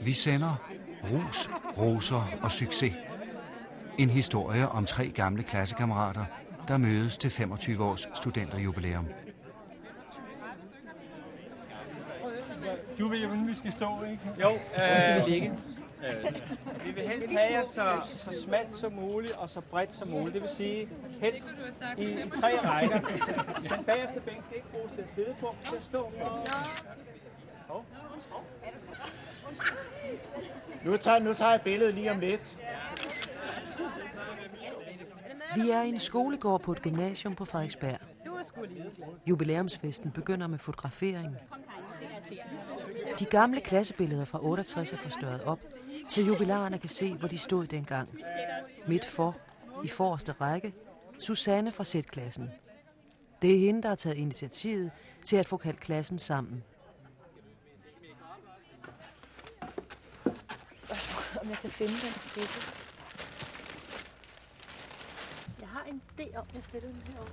Vi sender rus, roser og succes. En historie om tre gamle klassekammerater, der mødes til 25 års studenterjubilæum. Du ved jo, hvordan vi skal stå, ikke? Jo, øh, skal vi ligge? Vi vil helst have jer så, så smalt som muligt og så bredt som muligt. Det vil sige helst i, i tre rækker. Den bagerste bænk skal ikke bruges til at sidde på, til at stå på. Nu tager, nu tager jeg billedet lige om lidt. Vi er i en skolegård på et gymnasium på Frederiksberg. Jubilæumsfesten begynder med fotografering. De gamle klassebilleder fra 68 er forstørret op, så jubilarerne kan se, hvor de stod dengang. Midt for, i forreste række, Susanne fra Z-klassen. Det er hende, der har taget initiativet til at få kaldt klassen sammen. Om jeg kan finde den klippe. Jeg har en idé om, jeg stillede den herovre.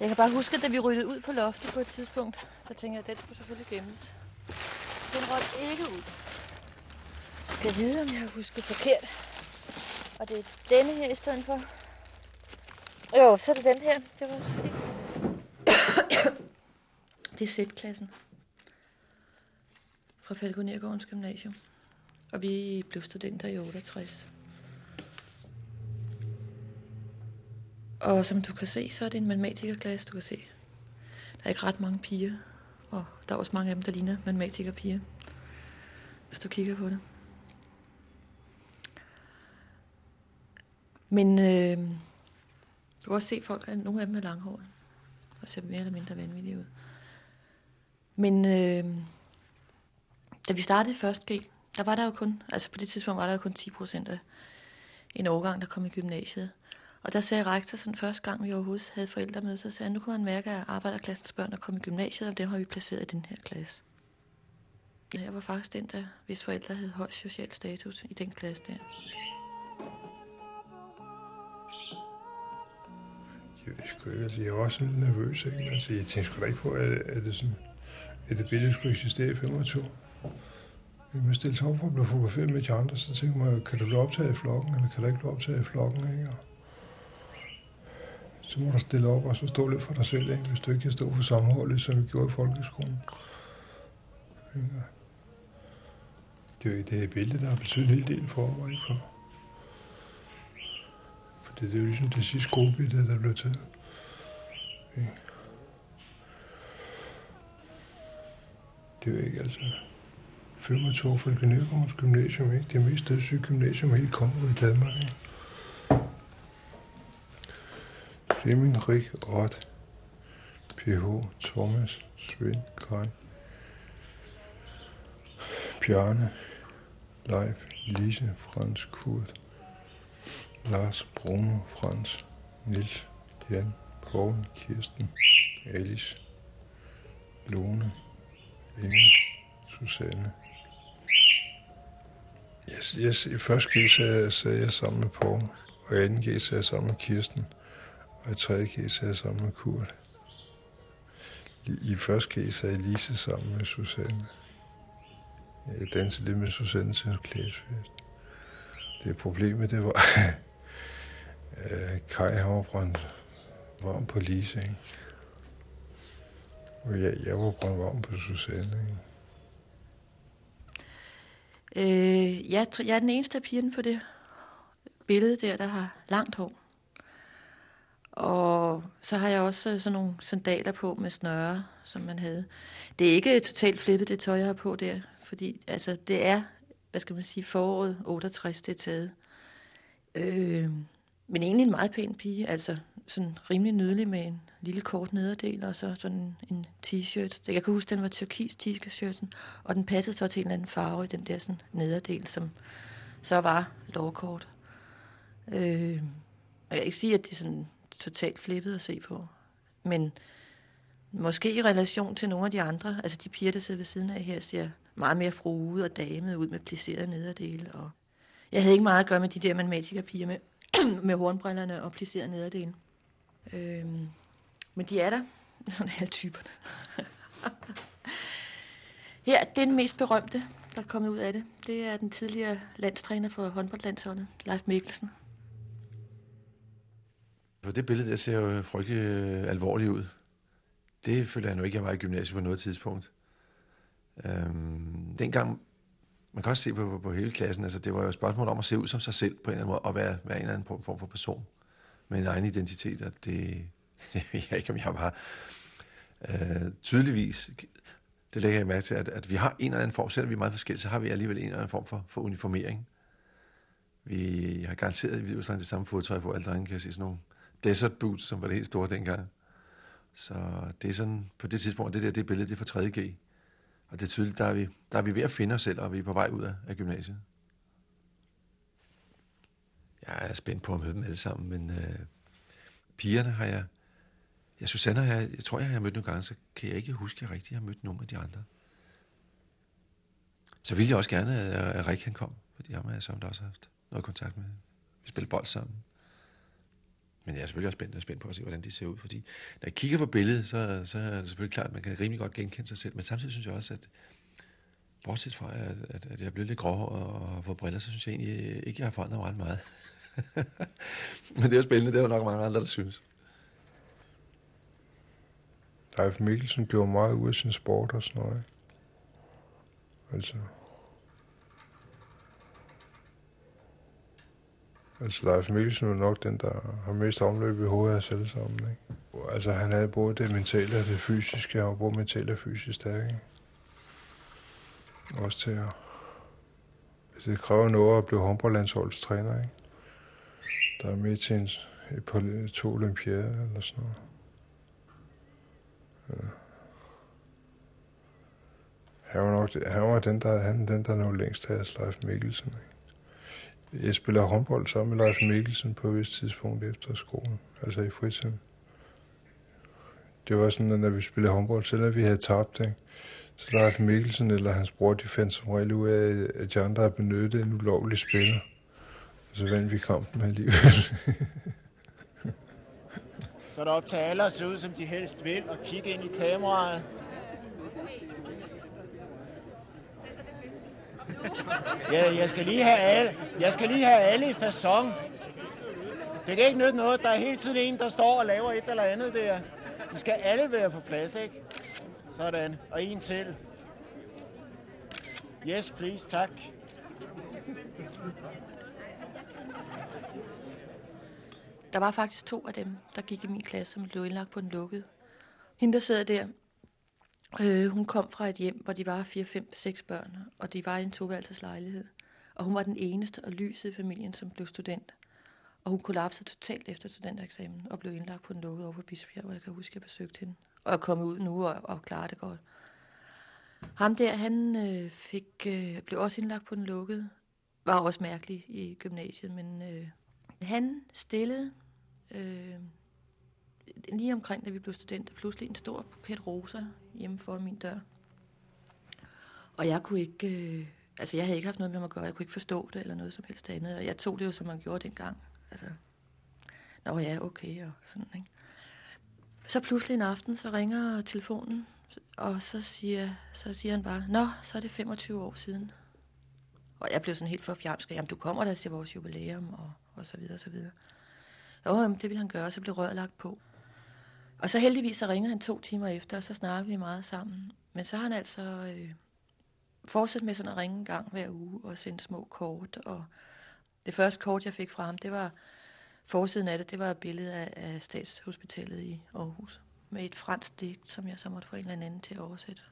Jeg kan bare huske, at da vi ryddede ud på loftet på et tidspunkt, der tænkte jeg, at den skulle selvfølgelig gemmes. Den røg ikke ud. Jeg kan vide, om jeg har husket forkert. Og det er denne her i stedet for. Jo, så er det den her. Det var også fint. det er Z-klassen. Fra Falconergårdens Gymnasium. Og vi blev studenter i 68. Og som du kan se, så er det en matematikerklasse, du kan se. Der er ikke ret mange piger, og der er også mange af dem, der ligner matematikerpiger, hvis du kigger på det. Men øh, du kan også se folk, at nogle af dem er langhåret og ser mere eller mindre vanvittige ud. Men øh, da vi startede først G, der var der jo kun, altså på det tidspunkt var der jo kun 10 procent af en årgang, der kom i gymnasiet. Og der sagde rektor sådan første gang, vi overhovedet havde forældremøde, så sagde han, nu kunne han mærke, at arbejderklassens børn er kommet i gymnasiet, og dem har vi placeret i den her klasse. Jeg var faktisk den, der, hvis forældre havde høj social status i den klasse der. Jeg ved sgu ikke, altså jeg var også lidt nervøs, ikke? Altså, jeg tænkte sgu da ikke på, at, at det sådan, at det billede skulle eksistere i 25 man stille sig op for at blive fotograferet med de andre, så tænker man, kan du blive optaget i flokken, eller kan du ikke blive optaget i flokken, ikke? Og så må du stille op og så stå lidt for dig selv, ikke? hvis du ikke kan stå for sammenholdet, som vi gjorde i folkeskolen. Ikke? Det er jo det her billede, der har betydet en hel del for mig, ikke? For, for det, det er jo ligesom det sidste gode billede, der blev taget. Ikke? Det er jo ikke altså... 25 fra Falkenegårdens Gymnasium, ikke? Det mest dødssyge gymnasium i hele kongeriget i Danmark, ikke? Flemming, Rik, Rot, PH, Thomas, Svend, Kaj, Bjarne, Leif, Lise, Frans, Kurt, Lars, Bruno, Frans, Nils, Jan, Poul, Kirsten, Alice, Lone, Inger, Susanne, jeg, I første G sad, sad jeg sammen med Paul, og i anden G sagde jeg sammen med Kirsten, og i tredje G sagde jeg sammen med Kurt. I første G sagde jeg Lise sammen med Susanne. Jeg dansede lidt med Susanne til en klædesfest. Det problemet, det var, at Kai har brændt varm på Lise, ikke? Og jeg, jeg var brændt varm på Susanne, ikke? Øh, jeg, jeg er den eneste af pigerne på det billede der, der har langt hår. Og så har jeg også øh, sådan nogle sandaler på med snøre, som man havde. Det er ikke totalt flippet, det tøj, jeg har på der. Fordi altså, det er, hvad skal man sige, foråret 68, det er taget. Øh, men egentlig en meget pæn pige, altså sådan rimelig nydelig med en lille kort nederdel, og så sådan en t-shirt. Jeg kan huske, den var turkis t-shirten, og den passede så til en eller anden farve i den der sådan nederdel, som så var lovkort. Øh, og jeg kan ikke sige, at det er sådan totalt flippet at se på, men måske i relation til nogle af de andre, altså de piger, der sidder ved siden af her, ser meget mere fruet og damet ud med plisserede nederdele. Og jeg havde ikke meget at gøre med de der matematikerpiger med, med hornbrillerne og plisserede nederdele. Øhm, men de er der, sådan her typerne. her, det er den mest berømte. der er kommet ud af det. Det er den tidligere landstræner for håndboldlandsholdet, Leif Mikkelsen. For det billede der ser jo frygtelig øh, alvorligt ud. Det føler jeg nu ikke, jeg var i gymnasiet på noget tidspunkt. Øhm, dengang, man kan også se på, på, på hele klassen, altså det var jo et spørgsmål om at se ud som sig selv på en eller anden måde, og være, være en eller anden form for person med en egen identitet, og det, det ved jeg ikke, om jeg var. Øh, tydeligvis, det lægger jeg mærke til, at, at vi har en eller anden form, selvom vi er meget forskellige, så har vi alligevel en eller anden form for, for uniformering. Vi har garanteret i videoudstrækning det samme fodtøj på, alle drenge kan se sådan nogle desert boots, som var det helt store dengang. Så det er sådan, på det tidspunkt, det der det billede, det er fra 3.G. Og det er tydeligt, der er, vi, der er vi ved at finde os selv, og vi er på vej ud af, af gymnasiet. Jeg er spændt på at møde dem alle sammen, men øh, pigerne har jeg... Ja, Susanne har jeg, jeg tror, jeg har mødt nogle gange, så kan jeg ikke huske, at jeg rigtig har mødt nogen af de andre. Så ville jeg også gerne, at Rik han kom, fordi ham har jeg sammen også haft noget kontakt med. Vi spiller bold sammen. Men jeg er selvfølgelig også spændt, spændt på at se, hvordan de ser ud, fordi når jeg kigger på billedet, så, så er det selvfølgelig klart, at man kan rimelig godt genkende sig selv, men samtidig synes jeg også, at bortset fra, at, at, at jeg er blevet lidt grå og har fået briller, så synes jeg egentlig ikke, at jeg har forandret mig ret meget. men det er spændende, det er jo nok mange andre, der synes. Leif Mikkelsen gjorde meget ud af sin sport og sådan noget. Altså, Altså Leif Mikkelsen var nok den, der har mest omløb i hovedet af os alle sammen. Ikke? Altså han havde både det mentale og det fysiske, og både mentalt og fysisk stærk. Ikke? Også til at... Altså, det kræver noget at blive håndboldlandsholdstræner, ikke? Der er med til en, et par, to olympiader eller sådan noget. Han var nok han var den, der, han, den, der nåede længst af Leif Mikkelsen. Ikke? Jeg spiller håndbold sammen med Leif Mikkelsen på et vist tidspunkt efter skolen, altså i fritiden. Det var sådan, at når vi spillede håndbold, selvom vi havde tabt, ikke? så Leif Mikkelsen eller hans bror, de fandt som regel ud af, at de andre havde benyttet en ulovlig spiller. Og så vandt vi kampen alligevel. så er det op til alle at se ud, som de helst vil, og kigge ind i kameraet. Ja, jeg skal lige have alle, jeg skal lige have alle i fasong. Det kan ikke nytte noget. Der er hele tiden en, der står og laver et eller andet der. De skal alle være på plads, ikke? Sådan. Og en til. Yes, please. Tak. Der var faktisk to af dem, der gik i min klasse, som blev indlagt på den lukkede. Hende, der sidder der, Øh, hun kom fra et hjem, hvor de var 4, 5, 6 børn, og de var i en toværelseslejlighed. Og hun var den eneste og lyset i familien, som blev student. Og hun kollapsede totalt efter studentereksamen og blev indlagt på den lukkede over på Bispebjerg, hvor jeg kan huske, at jeg besøgte hende. Og er kommet ud nu og, og klarer det godt. Ham der, han øh, fik, øh, blev også indlagt på den lukkede. Var også mærkelig i gymnasiet, men øh, han stillede øh, lige omkring, da vi blev studenter, pludselig en stor buket roser hjemme for min dør. Og jeg kunne ikke, øh, altså jeg havde ikke haft noget med mig at gøre, jeg kunne ikke forstå det eller noget som helst andet, og jeg tog det jo, som man gjorde dengang. Altså, nå ja, okay, og sådan, ikke? Så pludselig en aften, så ringer telefonen, og så siger, så siger han bare, nå, så er det 25 år siden. Og jeg blev sådan helt for fjamsk, jamen du kommer da til vores jubilæum, og, og så videre, og så videre. Åh, jamen, det ville han gøre, og så blev røret lagt på. Og så heldigvis så ringede han to timer efter, og så snakkede vi meget sammen. Men så har han altså øh, fortsat med sådan at ringe en gang hver uge og sende små kort. Og det første kort, jeg fik fra ham, det var forsiden af det, det var et billede af, af Statshospitalet i Aarhus. Med et fransk digt, som jeg så måtte få en eller anden til at oversætte.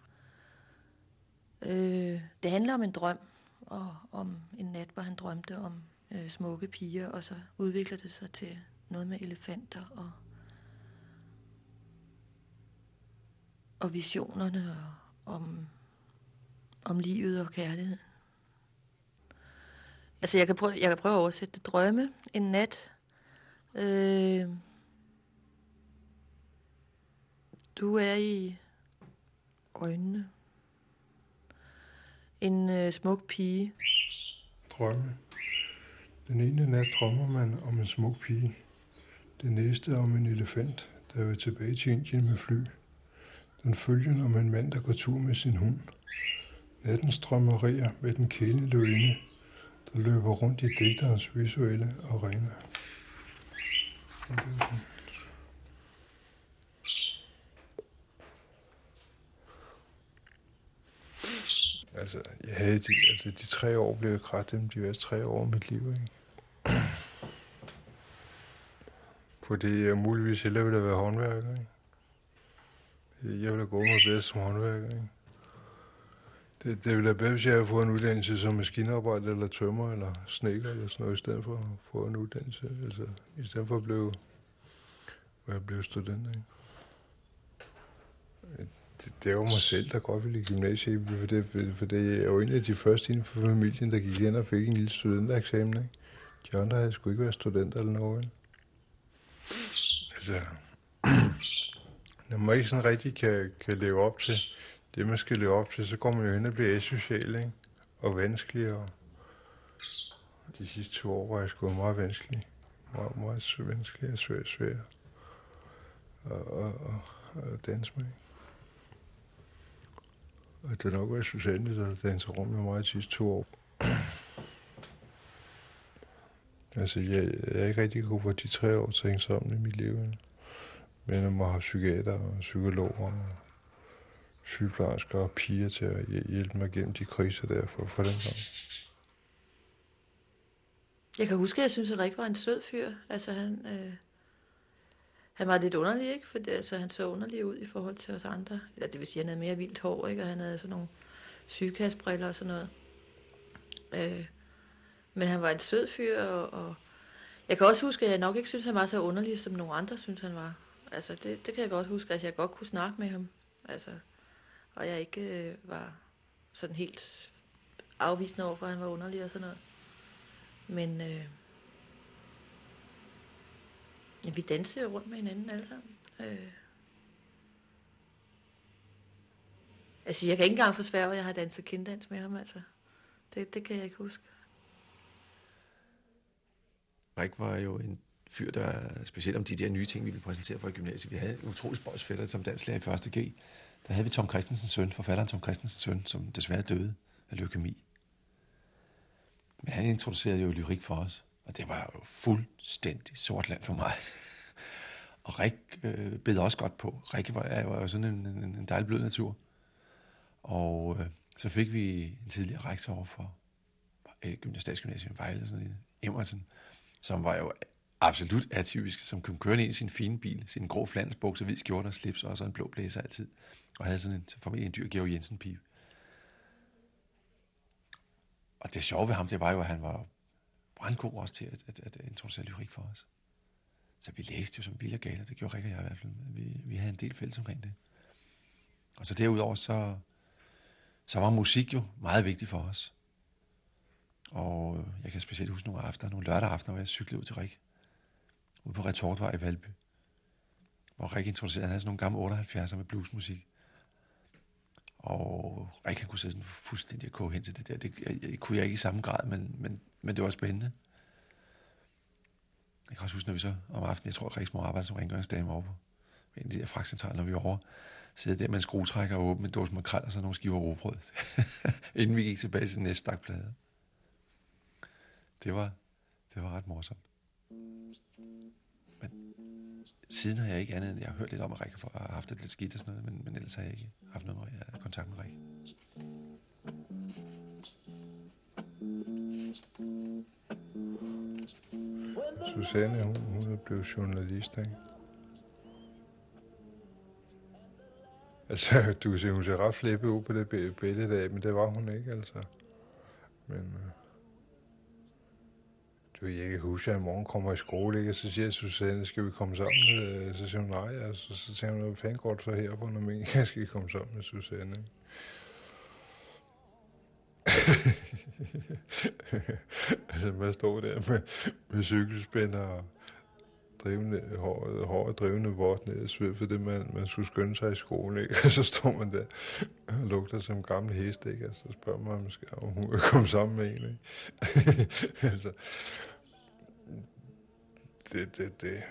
Øh, det handler om en drøm, og om en nat, hvor han drømte om øh, smukke piger, og så udvikler det sig til noget med elefanter og og visionerne og om, om livet og kærligheden. Altså, jeg kan prøve, jeg kan prøve at oversætte det. Drømme en nat. Øh, du er i øjnene. En øh, smuk pige. Drømme. Den ene nat drømmer man om en smuk pige. Den næste om en elefant, der vil tilbage til Indien med fly. Den følgende om en mand, der går tur med sin hund. Natten strømmerier med den kæle løgne, der løber rundt i digterens visuelle arena. Altså, jeg havde de, altså, de tre år blev jeg dem, de værste tre år af mit liv, ikke? Fordi øh, jeg muligvis hellere ville være håndværker, ikke? Jeg ville gå mig bedst som håndværker, ikke? Det, det ville være bedre, hvis jeg havde fået en uddannelse som maskinarbejder eller tømmer eller sneker eller sådan noget, i stedet for at få en uddannelse. Altså, i stedet for at blive, at jeg blev student, ikke? Det, det var mig selv, der godt ville i gymnasiet, for det, for det er jo en af de første inden for familien, der gik ind og fik en lille studentereksamen, ikke? De andre havde sgu ikke været studenter eller noget, ikke? Altså, når man ikke sådan rigtig kan, kan leve op til det, man skal leve op til, så går man jo hen og bliver asocial, ikke? Og vanskelig, og de sidste to år var jeg sgu meget vanskelig. Meget, meget vanskelig og svært, svært og, og, og, og danse med. Og det er nok været Susanne, der danser rundt med mig de sidste to år. altså, jeg, jeg er ikke rigtig god for de tre år til sammen i mit liv. Men jeg må have psykiater og psykologer og sygeplejersker og piger til at hjælpe mig gennem de kriser der for, for den gang. Jeg kan huske, at jeg synes, at Rik var en sød fyr. Altså, han, øh, han var lidt underlig, ikke? For det, altså, han så underlig ud i forhold til os andre. Eller det vil sige, at han havde mere vildt hår, ikke? Og han havde sådan nogle sygekastbriller og sådan noget. Øh, men han var en sød fyr, og, og jeg kan også huske, at jeg nok ikke synes, han var så underlig, som nogle andre synes, han var. Altså, det, det kan jeg godt huske. Altså, jeg godt kunne snakke med ham. Altså, og jeg ikke øh, var sådan helt afvisende over, for at han var underlig og sådan noget. Men øh, ja, vi dansede rundt med hinanden alle sammen. Øh. Altså, jeg kan ikke engang forsvære, at jeg har danset kinddans med ham, altså. Det, det kan jeg ikke huske. Rik var jo en fyr, der specielt om de der nye ting, vi ville præsentere for i gymnasiet. Vi havde en utrolig spøjsfætter som danslærer i første G. Der havde vi Tom Christensens søn, forfatteren Tom Christensens søn, som desværre døde af leukemi. Men han introducerede jo lyrik for os, og det var jo fuldstændig sort land for mig. og Rik øh, bed også godt på. Rik var, var jo sådan en, en, en dejlig blød natur. Og øh, så fik vi en tidligere rektor over for øh, Statsgymnasium Vejle, sådan Emerson, som var jo absolut atypisk, som kunne køre ind i sin fine bil, sin grå flandsbukser, hvid skjorte og slips, og så en blå blæser altid. Og havde sådan en, formentlig en dyr Georg Jensen pipe. Og det sjove ved ham, det var jo, at han var brandgod også til at, at, at introducere lyrik for os. Så vi læste jo som vilde gale, det gjorde Rikke og jeg i hvert fald. Vi, vi havde en del fælles omkring det. Og så derudover, så, så var musik jo meget vigtig for os. Og øh, jeg kan specielt huske nogle aftener, nogle lørdag aftener, hvor jeg cyklede ud til Rik. Ude på Retortvej i Valby. Hvor Rik introducerede, han havde sådan nogle gamle 78'er med bluesmusik. Og Rik han kunne sætte sådan fuldstændig at koge hen til det der. Det, jeg, jeg, kunne jeg ikke i samme grad, men, men, men det var spændende. Jeg kan også huske, når vi så om aftenen, jeg tror, at Riks mor arbejdede som rengøringsdame over på en af de der fragtcentraler, når vi var over, sidder der med en skruetrækker og åbner en dåse makrel og så nogle skiver robrød, inden vi gik tilbage til næste stakplade. plade. Det var, det var ret morsomt. Men siden har jeg ikke andet end, jeg har hørt lidt om, at Rikke har haft det lidt skidt og sådan noget, men, men ellers har jeg ikke haft noget med kontakt med Rikke. Susanne, hun, hun er blevet journalist, ikke? Altså, du ser, hun ser ret flippet ud på det billede der, men det var hun ikke, altså. Men, uh du jeg kan huske, at i morgen kommer i skole, ikke? og så siger jeg, Susanne, skal vi komme sammen? Så siger hun, nej, og så tænker hun, hvad fanden går det så her på, når man skal vi komme sammen med Susanne? Ikke? altså, man står der med, med cykelspænder og drivende, håret, håret drivende vort ned i sved, det man, man skulle skynde sig i skole, ikke? Og så står man der og lugter som gammel hest, ikke? Og så spørger man, om, skal, om hun vil komme sammen med en, ikke? altså, det, det, det.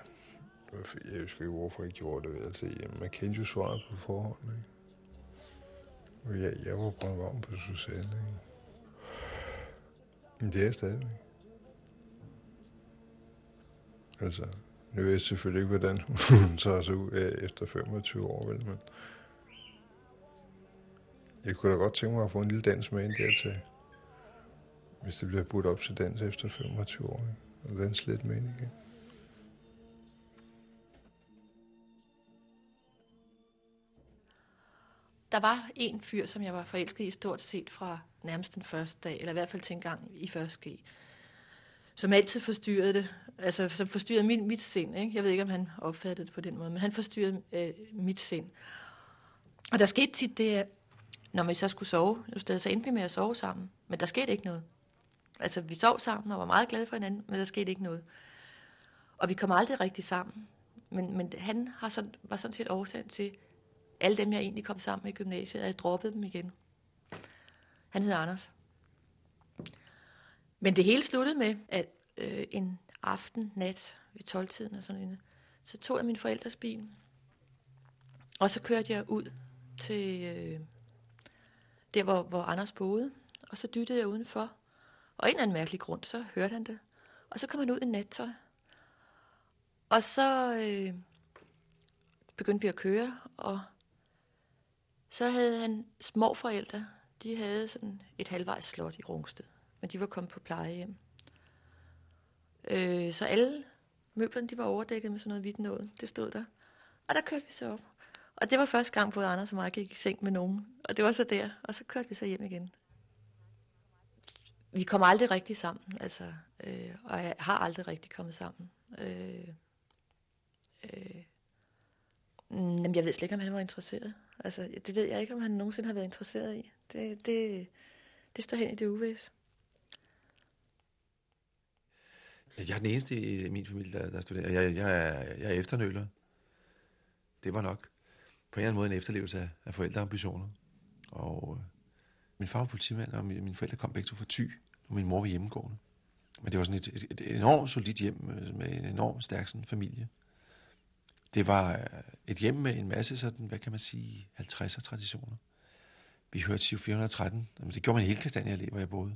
Jeg husker ikke, hvorfor jeg gjorde det. Altså, jamen, man kendte jo svaret på forhånd, ikke? Og jeg, jeg var brændt varm på Susanne. Ikke? Men det er jeg stadigvæk. Altså, nu ved jeg selvfølgelig ikke, hvordan hun tager sig ud efter 25 år, vel, men jeg kunne da godt tænke mig at få en lille dans med ind dertil. Hvis det bliver budt op til dans efter 25 år, ikke? og danse lidt med ind. Der var en fyr, som jeg var forelsket i stort set fra nærmest den første dag, eller i hvert fald til en gang i første G, som altid forstyrrede det, altså som forstyrrede mit, mit sind. Ikke? Jeg ved ikke, om han opfattede det på den måde, men han forstyrrede øh, mit sind. Og der skete tit det, at når vi så skulle sove, så endte vi med at sove sammen, men der skete ikke noget. Altså, vi sov sammen og var meget glade for hinanden, men der skete ikke noget. Og vi kom aldrig rigtig sammen. Men, men han har sådan, var sådan set årsagen til, alle dem, jeg egentlig kom sammen med i gymnasiet, og jeg droppede dem igen. Han hed Anders. Men det hele sluttede med, at øh, en aften, nat, ved 12-tiden og sådan noget, så tog jeg min forældres bil, og så kørte jeg ud til øh, der, hvor, hvor Anders boede, og så dyttede jeg udenfor. Og en eller anden mærkelig grund, så hørte han det. Og så kom han ud i nattøj. Og så øh, begyndte vi at køre, og så havde han små forældre. De havde sådan et halvvejs slot i Rungsted, men de var kommet på plejehjem. Øh, så alle møblerne, de var overdækket med sådan noget hvidt noget. Det stod der. Og der kørte vi så op. Og det var første gang, både Anders og mig gik i seng med nogen. Og det var så der. Og så kørte vi så hjem igen. Vi kom aldrig rigtig sammen, altså, øh, og jeg har aldrig rigtig kommet sammen. Øh, øh, mm. jamen, jeg ved slet ikke, om han var interesseret. Altså, det ved jeg ikke, om han nogensinde har været interesseret i. Det, det, det står hen i det uvæs. Jeg er den eneste i min familie, der, der studerer. Jeg, jeg, er, jeg er efternøler. Det var nok på en eller anden måde en efterlevelse af, af forældreambitioner. Og øh, min far var politimand, og mine forældre kom begge to fra Thy, og min mor var hjemmegående. Men det var sådan et, et, et enormt solidt hjem øh, med en enormt stærk sådan, familie. Det var øh, et hjem med en masse sådan, hvad kan man sige, 50'er traditioner. Vi hørte Siv 413, men det gjorde man i hele Kastanje Allé, hvor jeg boede.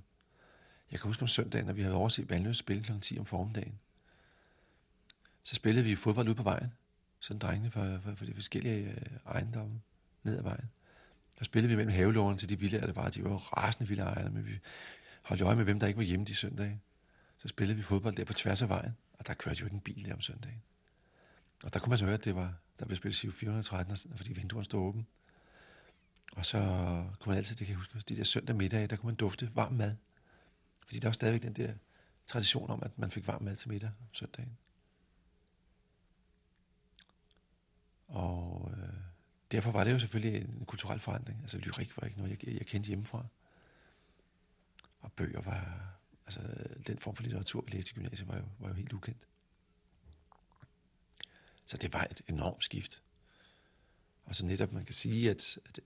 Jeg kan huske om søndagen, når vi havde overset Vandløs spille kl. 10 om formiddagen. Så spillede vi fodbold ude på vejen. Sådan drengene fra, for, fra de forskellige øh, ejendomme ned ad vejen. Der spillede vi mellem havelårene til de villager, der var. De var rasende villaejere, men vi holdt øje med, hvem der ikke var hjemme de søndage. Så spillede vi fodbold der på tværs af vejen, og der kørte jo ikke en bil der om søndagen. Og der kunne man så høre, at det var, der blev spillet 413, fordi vinduerne stod åben. Og så kunne man altid, det kan jeg huske, de der søndag middag, der kunne man dufte varm mad. Fordi der var stadigvæk den der tradition om, at man fik varm mad til middag om søndagen. Og øh, derfor var det jo selvfølgelig en kulturel forandring. Altså lyrik var ikke noget, jeg, jeg kendte hjemmefra. Og bøger var, altså den form for litteratur, vi læste i gymnasiet, var jo, var jo helt ukendt. Så det var et enormt skift. Og så netop, man kan sige, at, at,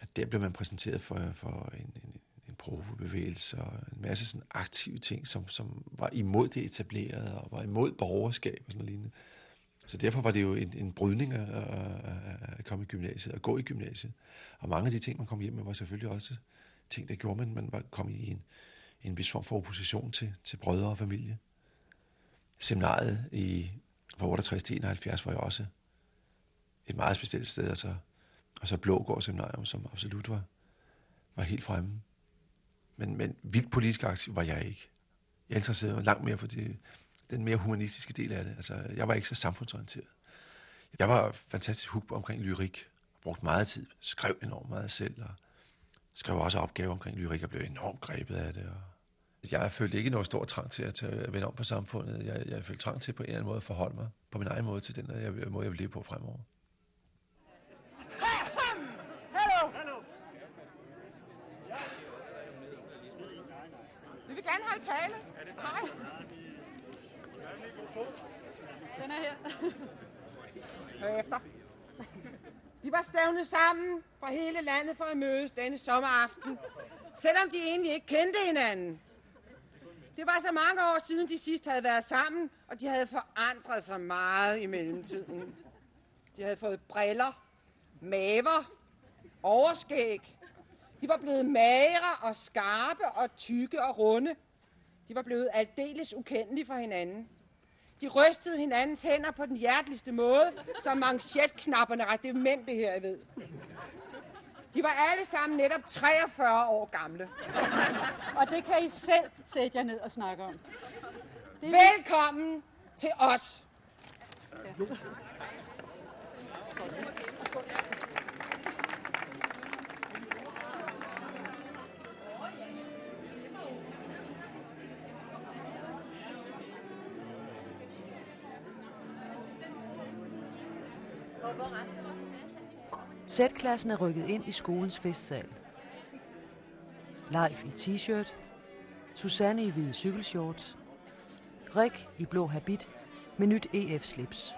at der blev man præsenteret for, for en, en, en probebevægelse og en masse sådan aktive ting, som, som var imod det etablerede og var imod borgerskab og sådan noget lignende. Så derfor var det jo en, en brydning at, at, komme i gymnasiet, og gå i gymnasiet. Og mange af de ting, man kom hjem med, var selvfølgelig også ting, der gjorde, man, man var kommet i en, en vis form for opposition til, til brødre og familie. Seminariet i, fra 68 til 71 var jo også et meget specielt sted, og så, og så Blågård Seminarium, som absolut var, var helt fremme. Men, men vildt politisk aktiv var jeg ikke. Jeg interesserede mig langt mere for det, den mere humanistiske del af det. Altså, jeg var ikke så samfundsorienteret. Jeg var fantastisk hooked omkring lyrik. Brugte meget tid. Skrev enormt meget selv. Og skrev også opgaver omkring lyrik og blev enormt grebet af det. Og jeg følte ikke noget stor trang til at, tage, at vende om på samfundet. Jeg, jeg følte trang til på en eller anden måde at forholde mig på min egen måde til den jeg, måde, jeg vil leve på fremover. Hallo! Vi vil gerne have tale. Hej. Den er her. Hør efter. De var stævnet sammen fra hele landet for at mødes denne sommeraften, selvom de egentlig ikke kendte hinanden. Det var så mange år siden, de sidst havde været sammen, og de havde forandret sig meget i mellemtiden. De havde fået briller, maver, overskæg. De var blevet magre og skarpe og tykke og runde. De var blevet aldeles ukendelige for hinanden. De rystede hinandens hænder på den hjerteligste måde, som manchetknapperne ret. Det er mænd, det her, jeg ved. De var alle sammen netop 43 år gamle. Og det kan I selv sætte jer ned og snakke om. Det er Velkommen til os. Ja. Z-klassen er rykket ind i skolens festsal. Leif i t-shirt, Susanne i hvide cykelshorts, Rik i blå habit med nyt EF-slips.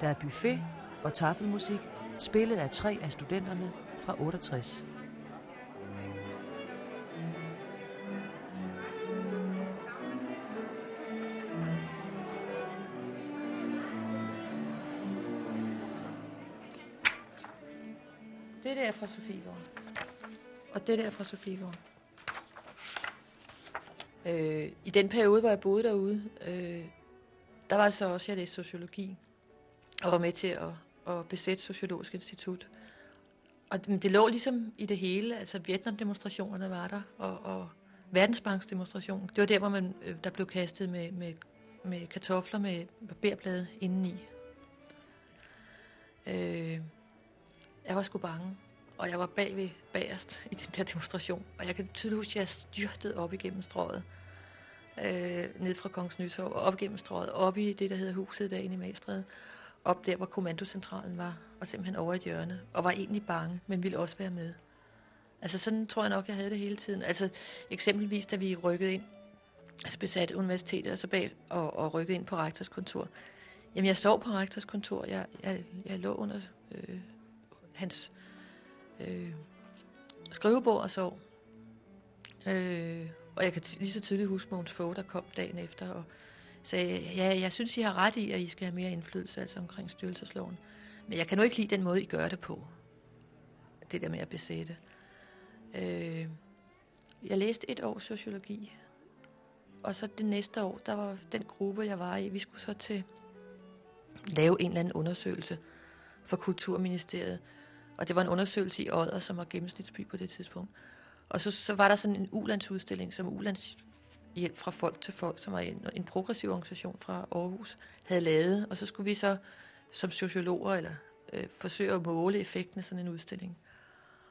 Der er buffet og tafelmusik, spillet af tre af studenterne fra 68. Det der er fra Sofiegården. Og det der er fra Sofiegården. Øh, I den periode, hvor jeg boede derude, øh, der var det så også, at jeg læste sociologi. Og var med til at, at besætte Sociologisk Institut. Og det, det lå ligesom i det hele. Altså Vietnam-demonstrationerne var der, og, og Verdensbanks demonstration. Det var der, hvor man, øh, der blev kastet med, med, med kartofler med barberblade indeni. Øh, jeg var sgu bange, og jeg var bagved bagerst i den der demonstration. Og jeg kan tydeligt huske, at jeg styrtede op igennem strøget, øh, ned fra Kongens Nytorv, og op igennem strøget, op i det, der hedder huset derinde i Magstræde, op der, hvor kommandocentralen var, og simpelthen over et hjørne, og var egentlig bange, men ville også være med. Altså sådan tror jeg nok, jeg havde det hele tiden. Altså eksempelvis, da vi rykkede ind, altså besatte universitetet, og så bag og, og rykkede ind på rektors kontor. Jamen, jeg sov på rektors kontor. Jeg, jeg, jeg lå under øh, hans øh, skrivebord og sov. Øh, og jeg kan lige så tydeligt huske Mogens Fogh, der kom dagen efter og sagde, ja, jeg synes, I har ret i, at I skal have mere indflydelse altså omkring styrelsesloven. Men jeg kan nu ikke lide den måde, I gør det på. Det der med at besætte. Øh, jeg læste et år sociologi. Og så det næste år, der var den gruppe, jeg var i, vi skulle så til lave en eller anden undersøgelse for Kulturministeriet. Og det var en undersøgelse i Odder, som var gennemsnitsby på det tidspunkt. Og så, så var der sådan en ulandsudstilling, som ulandshjælp fra folk til folk, som var en, en progressiv organisation fra Aarhus, havde lavet. Og så skulle vi så som sociologer eller øh, forsøge at måle effekten af sådan en udstilling.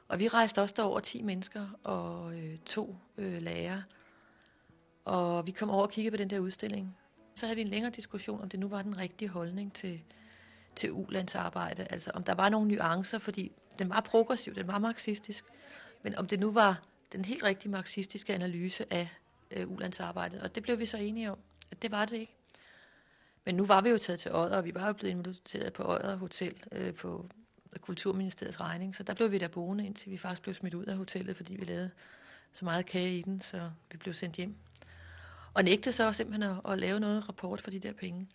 Og vi rejste også derover 10 mennesker og øh, to øh, lærere. Og vi kom over og kiggede på den der udstilling. Så havde vi en længere diskussion, om det nu var den rigtige holdning til, til ulandsarbejde. Altså om der var nogle nuancer, fordi den var progressiv, den var marxistisk. Men om det nu var den helt rigtige marxistiske analyse af øh, ulandsarbejdet. Og det blev vi så enige om, at det var det ikke. Men nu var vi jo taget til Odder, og vi var jo blevet inviteret på Odder Hotel øh, på Kulturministeriets regning. Så der blev vi der boende, indtil vi faktisk blev smidt ud af hotellet, fordi vi lavede så meget kage i den, så vi blev sendt hjem. Og nægtede så simpelthen at, at lave noget rapport for de der penge.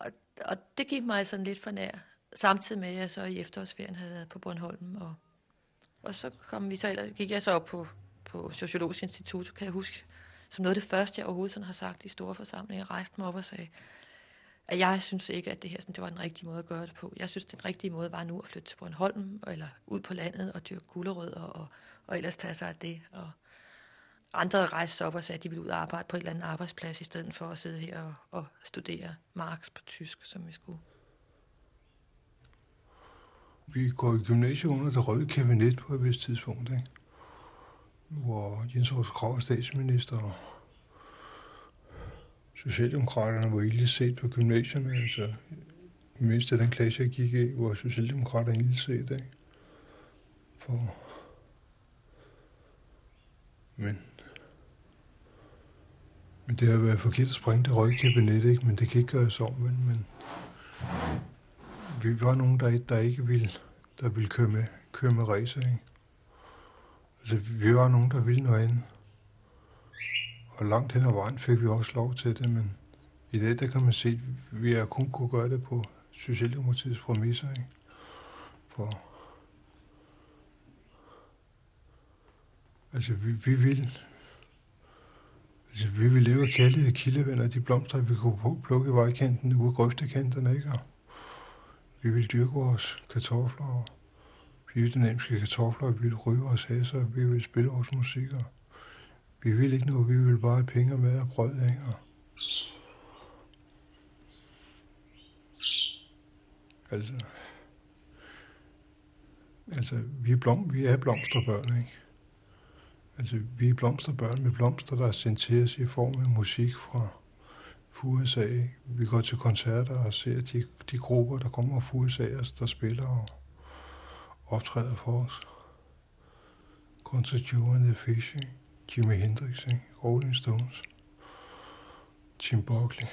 Og, og det gik mig sådan lidt for nær, samtidig med, at jeg så i efterårsferien havde været på Bornholm. Og, og så kom vi så, eller gik jeg så op på, på Sociologisk Institut, kan jeg huske, som noget af det første, jeg overhovedet sådan har sagt i store forsamlinger. Rejste mig op og sagde, at jeg synes ikke, at det her sådan, det var den rigtige måde at gøre det på. Jeg synes, den rigtige måde var nu at flytte til Bornholm, eller ud på landet og dyrke gulerødder, og, og ellers tage sig af det. Og andre rejste sig op og sagde, at de ville ud og arbejde på en eller anden arbejdsplads, i stedet for at sidde her og, og studere Marx på tysk, som vi skulle. Vi går i gymnasiet under det røde kabinet på et vist tidspunkt, ikke? hvor Jens Aarhus Krav er statsminister, og Socialdemokraterne var ille set på gymnasierne, altså mindst den klasse, jeg gik i, hvor Socialdemokraterne ille set, ikke? For... Men... Men det har været forkert at springe det røgkæppe net, ikke? men det kan ikke gøres om. Men, men vi var nogen, der, der ikke ville, der ville køre med, køre med racer, ikke? Altså, vi var nogen, der ville noget andet. Og langt hen ad vejen fik vi også lov til det, men i dag, der kan man se, at vi har kun kunne gøre det på Socialdemokratiets præmisser, ikke? For Altså, vi, vi vil Altså, vi vil leve af kærlighed kildevenner, de blomster, vi kunne plukke i vejkanten, ude af grøftekanterne, ikke? Og vi vil dyrke vores kartofler, og vi vil kartofler, og vi vil ryge vores hæser, og vi vil spille vores musik, og vi vil ikke noget, vi vil bare have penge med og brød, ikke? Og altså, altså, vi er, blom, vi er blomsterbørn, ikke? Altså, vi er blomsterbørn med blomster, der er sendt til os i form af musik fra, USA. Vi går til koncerter og ser de, de grupper, der kommer fra USA, der spiller og optræder for os. Concert Joe and the Fish, ikke? Jimi Hendrix, ikke? Rolling Stones, Tim Buckley,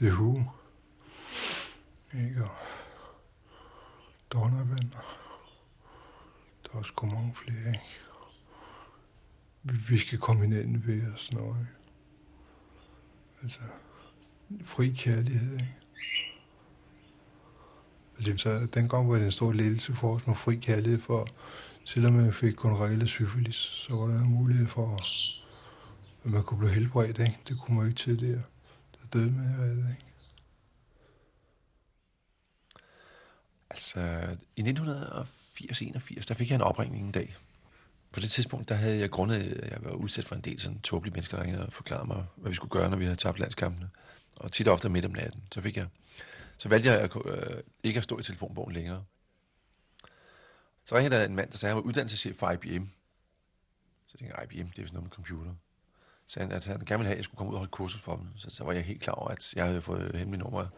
The Who, ikke? Og Donovan, der er også mange flere, ikke? Vi skal komme hinanden ved og sådan noget. Altså, fri kærlighed, ikke? Altså, så dengang var det en stor ledelse for os med fri kærlighed, for selvom man fik gonorrhea syfilis, så var der en mulighed for, at man kunne blive helbredt, ikke? Det kunne man ikke tidligere. Der døde med af ikke? Altså, i 1980-81, der fik jeg en opringning en dag på det tidspunkt, der havde jeg grundet, jeg var udsat for en del sådan tåbelige mennesker, der ringede og forklarede mig, hvad vi skulle gøre, når vi havde tabt landskampene. Og tit og ofte midt om natten. Så fik jeg, så valgte jeg at, øh, ikke at stå i telefonbogen længere. Så ringede der en mand, der sagde, at han var uddannelseschef for IBM. Så tænkte jeg, IBM, det er vist noget med computer. Så han, at han gerne ville have, at jeg skulle komme ud og holde kursus for dem. Så, så var jeg helt klar over, at jeg havde fået hemmelige numre.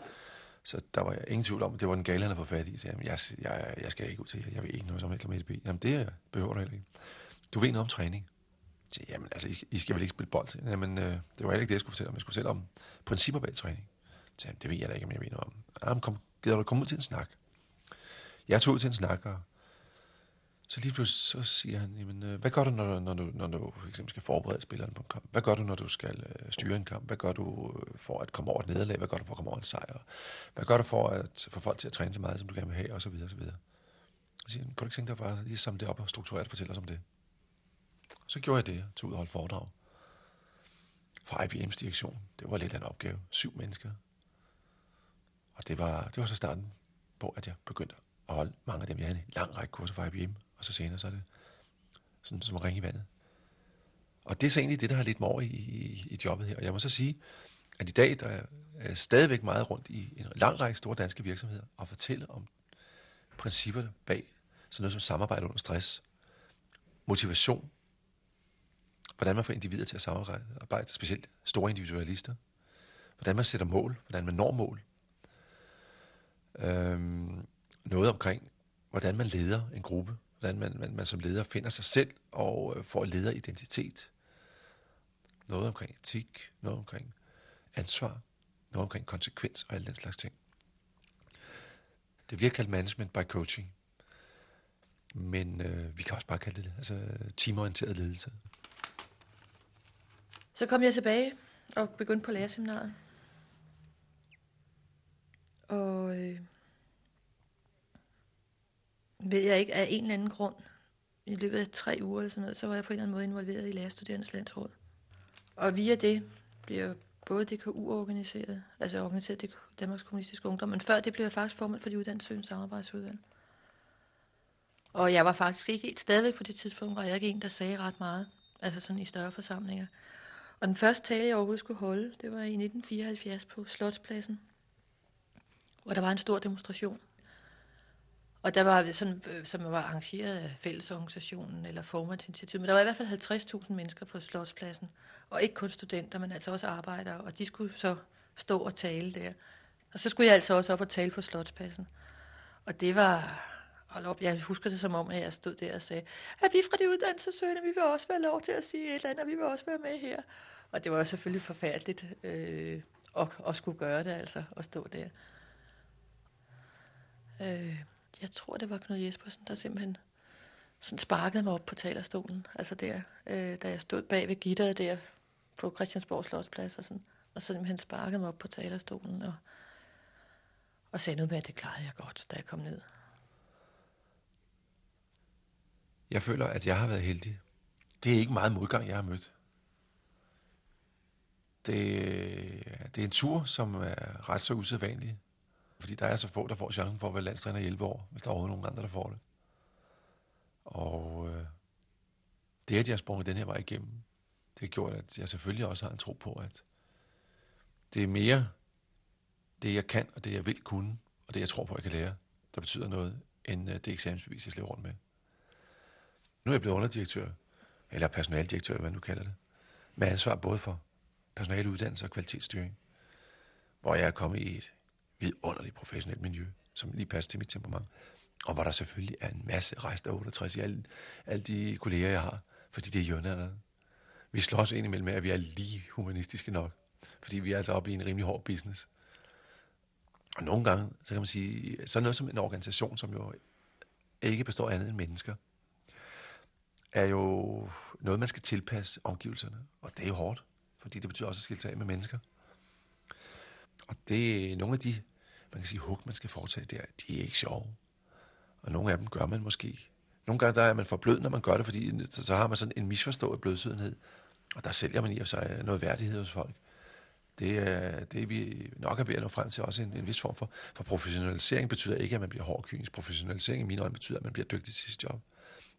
Så der var jeg ingen tvivl om, at det var den gale, han havde fået fat i. Så jeg, jeg, jeg, jeg skal ikke ud til, jeg vil ikke noget som helst med EDB. Jamen det behøver du heller ikke. Du ved noget om træning. Så, jamen, altså, I, I skal vel ikke spille bold? Jamen, øh, det var heller ikke det, jeg skulle fortælle om. Jeg skulle fortælle om principper bag træning. Så, jamen, det ved jeg da ikke, om jeg ved noget om. Jamen, kom, gider du komme ud til en snak? Jeg tog ud til en snak, og så lige pludselig så siger han, jamen, øh, hvad gør du, når, når, du, når du for eksempel skal forberede spilleren på en kamp? Hvad gør du, når du skal øh, styre en kamp? Hvad gør du øh, for at komme over et nederlag? Hvad gør du for at komme over en sejr? Hvad gør du for at få folk til at træne så meget, som du gerne vil have? Og så videre, og så videre. Så siger han, kan du ikke tænke dig bare lige samle det op og strukturere og fortælle os om det? Så gjorde jeg det, og tog ud og holdt foredrag. For IBM's direktion. Det var lidt af en opgave. Syv mennesker. Og det var, det var så starten på, at jeg begyndte at holde mange af dem. Jeg havde en lang række kurser for IBM, og så senere så er det sådan som at ringe i vandet. Og det er så egentlig det, der har lidt mig over i, i, i jobbet her. Og jeg må så sige, at i dag der er jeg stadigvæk meget rundt i en lang række store danske virksomheder og fortælle om principperne bag sådan noget som samarbejde under stress, motivation, hvordan man får individer til at samarbejde, specielt store individualister, hvordan man sætter mål, hvordan man når mål, øhm, noget omkring, hvordan man leder en gruppe, hvordan man, man, man som leder finder sig selv og øh, får lederidentitet, noget omkring etik, noget omkring ansvar, noget omkring konsekvens og alle den slags ting. Det bliver kaldt management by coaching, men øh, vi kan også bare kalde det. Altså teamorienteret ledelse. Så kom jeg tilbage og begyndte på lærerseminaret. Og øh, ved jeg ikke, af en eller anden grund, i løbet af tre uger eller sådan noget, så var jeg på en eller anden måde involveret i Lærerstuderendes Landsråd. Og via det blev både DKU organiseret, altså organiseret Danmarks Kommunistiske Ungdom, men før det blev jeg faktisk formand for de uddannelsesøgende samarbejdsudvalg. Og jeg var faktisk ikke helt stadigvæk på det tidspunkt, var jeg ikke en, der sagde ret meget, altså sådan i større forsamlinger. Og den første tale, jeg overhovedet skulle holde, det var i 1974 på Slotspladsen, hvor der var en stor demonstration. Og der var sådan, øh, som var arrangeret af fællesorganisationen eller formandsinitiativet, men der var i hvert fald 50.000 mennesker på Slotspladsen, og ikke kun studenter, men altså også arbejdere, og de skulle så stå og tale der. Og så skulle jeg altså også op og tale på Slotspladsen. Og det var, hold op, jeg husker det som om, at jeg stod der og sagde, at vi fra de uddannelsesøgende, vi vil også være lov til at sige et eller andet, og vi vil også være med her. Og det var jo selvfølgelig forfærdeligt øh, at, at skulle gøre det, altså, at stå der. Øh, jeg tror, det var Knud Jespersen, der simpelthen sådan sparkede mig op på talerstolen, altså der, øh, da jeg stod bag ved gitteret der på Christiansborg Slottsplads, og, sådan, og så simpelthen sparkede mig op på talerstolen, og, og sagde noget med, at det klarede jeg godt, da jeg kom ned. Jeg føler, at jeg har været heldig. Det er ikke meget modgang, jeg har mødt. Det, det er en tur, som er ret så usædvanlig. Fordi der er så få, der får chancen for at være landstræner i 11 år, hvis der er overhovedet nogen andre, der får det. Og øh, det, at jeg har sprunget den her vej igennem, det har gjort, at jeg selvfølgelig også har en tro på, at det er mere det, jeg kan, og det, jeg vil kunne, og det, jeg tror på, jeg kan lære, der betyder noget, end øh, det eksamensbevis, jeg slæver rundt med. Nu er jeg blevet underdirektør, eller personaldirektør, hvad du kalder det, med ansvar både for personaleuddannelse og kvalitetsstyring, hvor jeg er kommet i et vidunderligt professionelt miljø, som lige passer til mit temperament, og hvor der selvfølgelig er en masse rest af 68 i alle, alle de kolleger, jeg har, fordi det er jønderne. Vi slås ind imellem med, at vi er lige humanistiske nok, fordi vi er altså oppe i en rimelig hård business. Og nogle gange, så kan man sige, så noget som en organisation, som jo ikke består af andet end mennesker, er jo noget, man skal tilpasse omgivelserne. Og det er jo hårdt, fordi det betyder også at skille sig af med mennesker. Og det er nogle af de, man kan sige, hug, man skal foretage der, de er ikke sjove. Og nogle af dem gør man måske. Nogle gange der er man for blød, når man gør det, fordi så har man sådan en misforstået blødsødenhed. Og der sælger man i og sig noget værdighed hos folk. Det er, det er vi nok er ved at nå frem til også en, en vis form for, for professionalisering betyder ikke, at man bliver hård kynisk. Professionalisering i mine øjne betyder, at man bliver dygtig til sit job.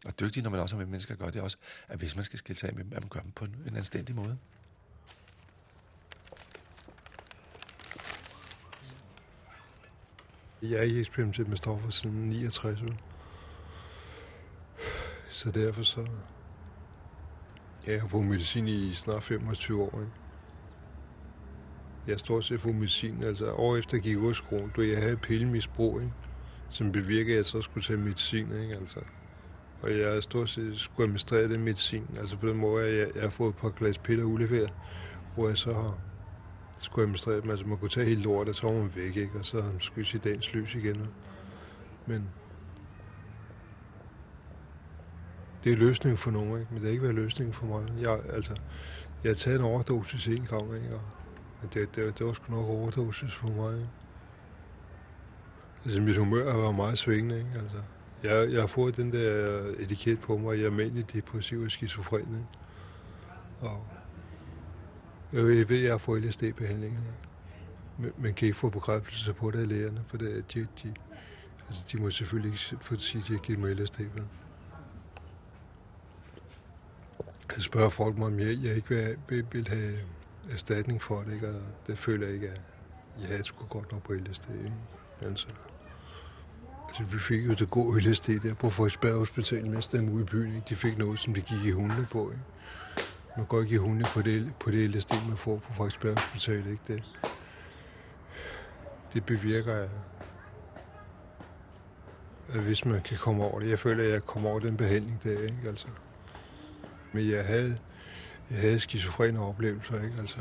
Og dygtig, når man også har med mennesker at gøre, det er også, at hvis man skal skille sig af med dem, at man gør dem på en, en anstændig måde. Jeg er i eksperimentet med stoffer siden 69. Så derfor så... Ja, jeg har fået medicin i snart 25 år. Ikke? Jeg har stort set fået medicin. Altså år efter jeg gik ud af du jeg havde pillemisbrug, ikke? som bevirkede, at jeg så skulle tage medicin. Ikke? Altså. Og jeg har stort set skulle administrere det medicin. Altså på den måde, at jeg, jeg har fået et par glas piller udleveret, hvor jeg så har skulle administrere dem. Altså man kunne tage hele lortet, så var man væk, ikke? og så skulle jeg dagens lys igen. Men det er løsningen for nogen, ikke? men det har ikke været løsningen for mig. Jeg, altså, jeg har taget en overdosis en gang, ikke? og det, det, det var sgu nok overdosis for mig. Ikke? Altså mit humør var meget svingende. Ikke? Altså, jeg, jeg har fået den der etiket på mig, jeg er mandlig depressiv og skizofren. Og jeg ved, at jeg har fået LSD-behandling. Men man kan ikke få bekræftelse på det af lægerne, for det, de, de, altså de må selvfølgelig ikke få sige, at de har givet mig LSD. Vel? Jeg spørger folk mig, om jeg, jeg ikke vil, vil, vil have erstatning for det, ikke? og det føler jeg ikke, at jeg havde skulle godt nok på LSD. Ikke? Altså, altså, vi fik jo det gode LSD der på Frederiksberg Hospital, mens der ude i byen. Ikke? De fik noget, som de gik i hundene på. Ikke? Man går ikke i hunde på det, på det LSD, man får på Frederiksberg Hospital. Ikke? Det, det bevirker, at, at hvis man kan komme over det. Jeg føler, at jeg kommer over den behandling der. Ikke? Altså. Men jeg havde, jeg havde skizofrene oplevelser, ikke? Altså,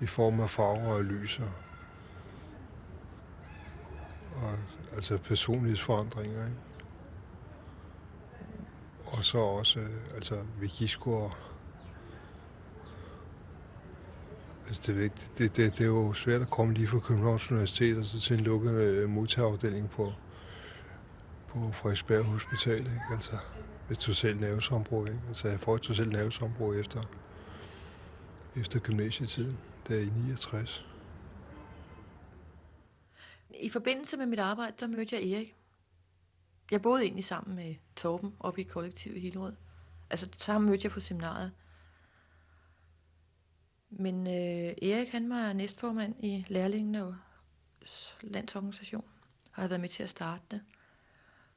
i form af farver og lys og, og altså personlighedsforandringer, ikke? Og så også, øh, altså, vi og Altså det, det, det, det, er jo svært at komme lige fra Københavns Universitet og så til en lukket øh, modtagerafdeling på, på Frederiksberg Hospital. Ikke? Altså et socialt nervesambrud. Ikke? Altså jeg får et socialt nervesambrud efter, efter gymnasietiden, der i 69. I forbindelse med mit arbejde, der mødte jeg Erik. Jeg boede egentlig sammen med Torben oppe i kollektivet i Hillerød. Altså, så mødte jeg på seminaret. Men øh, Erik, han var næstformand i lærlingene og landsorganisation, og har været med til at starte det,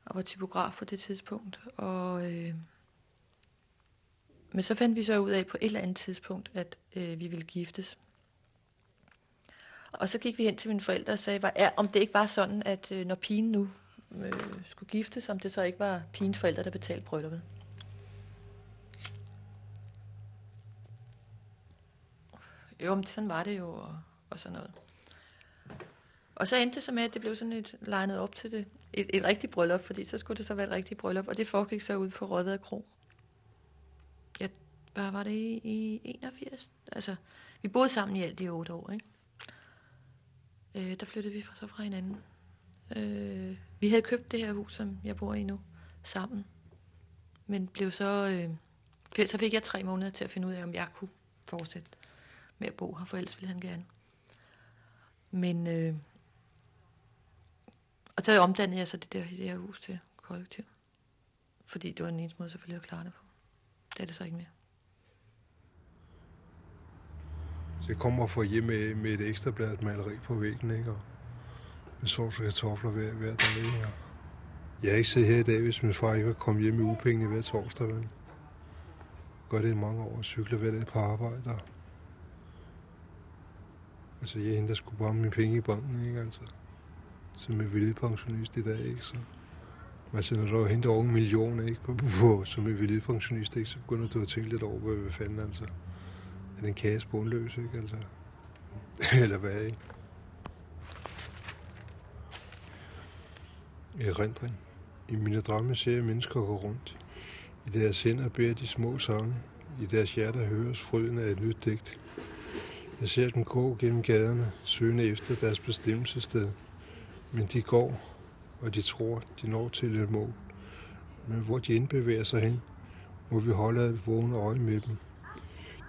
og var typograf på det tidspunkt. Og, øh, men så fandt vi så ud af på et eller andet tidspunkt, at øh, vi ville giftes. Og så gik vi hen til mine forældre og sagde, ja, om det ikke var sådan, at øh, når pigen nu øh, skulle giftes, om det så ikke var pigens forældre, der betalte brylluppet. Jo, men sådan var det jo, og, og sådan noget. Og så endte det så med, at det blev sådan et legnet op til det. Et, et rigtigt bryllup, fordi så skulle det så være et rigtigt bryllup, og det foregik så ud på Rødvad Kro. Ja, hvad var det i, i 81? Altså, vi boede sammen i alt i otte år, ikke? Øh, der flyttede vi fra, så fra hinanden. Øh, vi havde købt det her hus, som jeg bor i nu, sammen. men blev så... Øh, så fik jeg tre måneder til at finde ud af, om jeg kunne fortsætte med at bo her, for ellers ville han gerne. Men... Øh, og så omdannede jeg så det der, det her hus til kollektiv. Fordi det var den eneste måde selvfølgelig at klare det på. Det er det så ikke mere. Så jeg kommer fra hjem med, med et ekstra blad maleri på væggen, ikke? Og med sovs og kartofler hver, hver dag, ikke? Og jeg har ikke siddet her i dag, hvis min far ikke var kommet hjem med upengene hver torsdag, vel? Jeg gør det i mange år, cykler hver dag på arbejde. Og... Altså, jeg henter sgu bare mine penge i banken, ikke? Altså, som er pensionist i dag, ikke? Så... Altså, når du henter over en million, ikke? På, på, som er pensionist, ikke? Så begynder du at tænke lidt over, hvad, hvad fanden, altså er den kasse bundløs, ikke? Altså, eller hvad, ikke? Erindring. I mine drømme ser jeg mennesker gå rundt. I deres sinder bærer de små sange. I deres hjerter høres fryden af et nyt digt. Jeg ser dem gå gennem gaderne, søgende efter deres bestemmelsessted. Men de går, og de tror, de når til et mål. Men hvor de indbevæger sig hen, må vi holde et vågne øje med dem.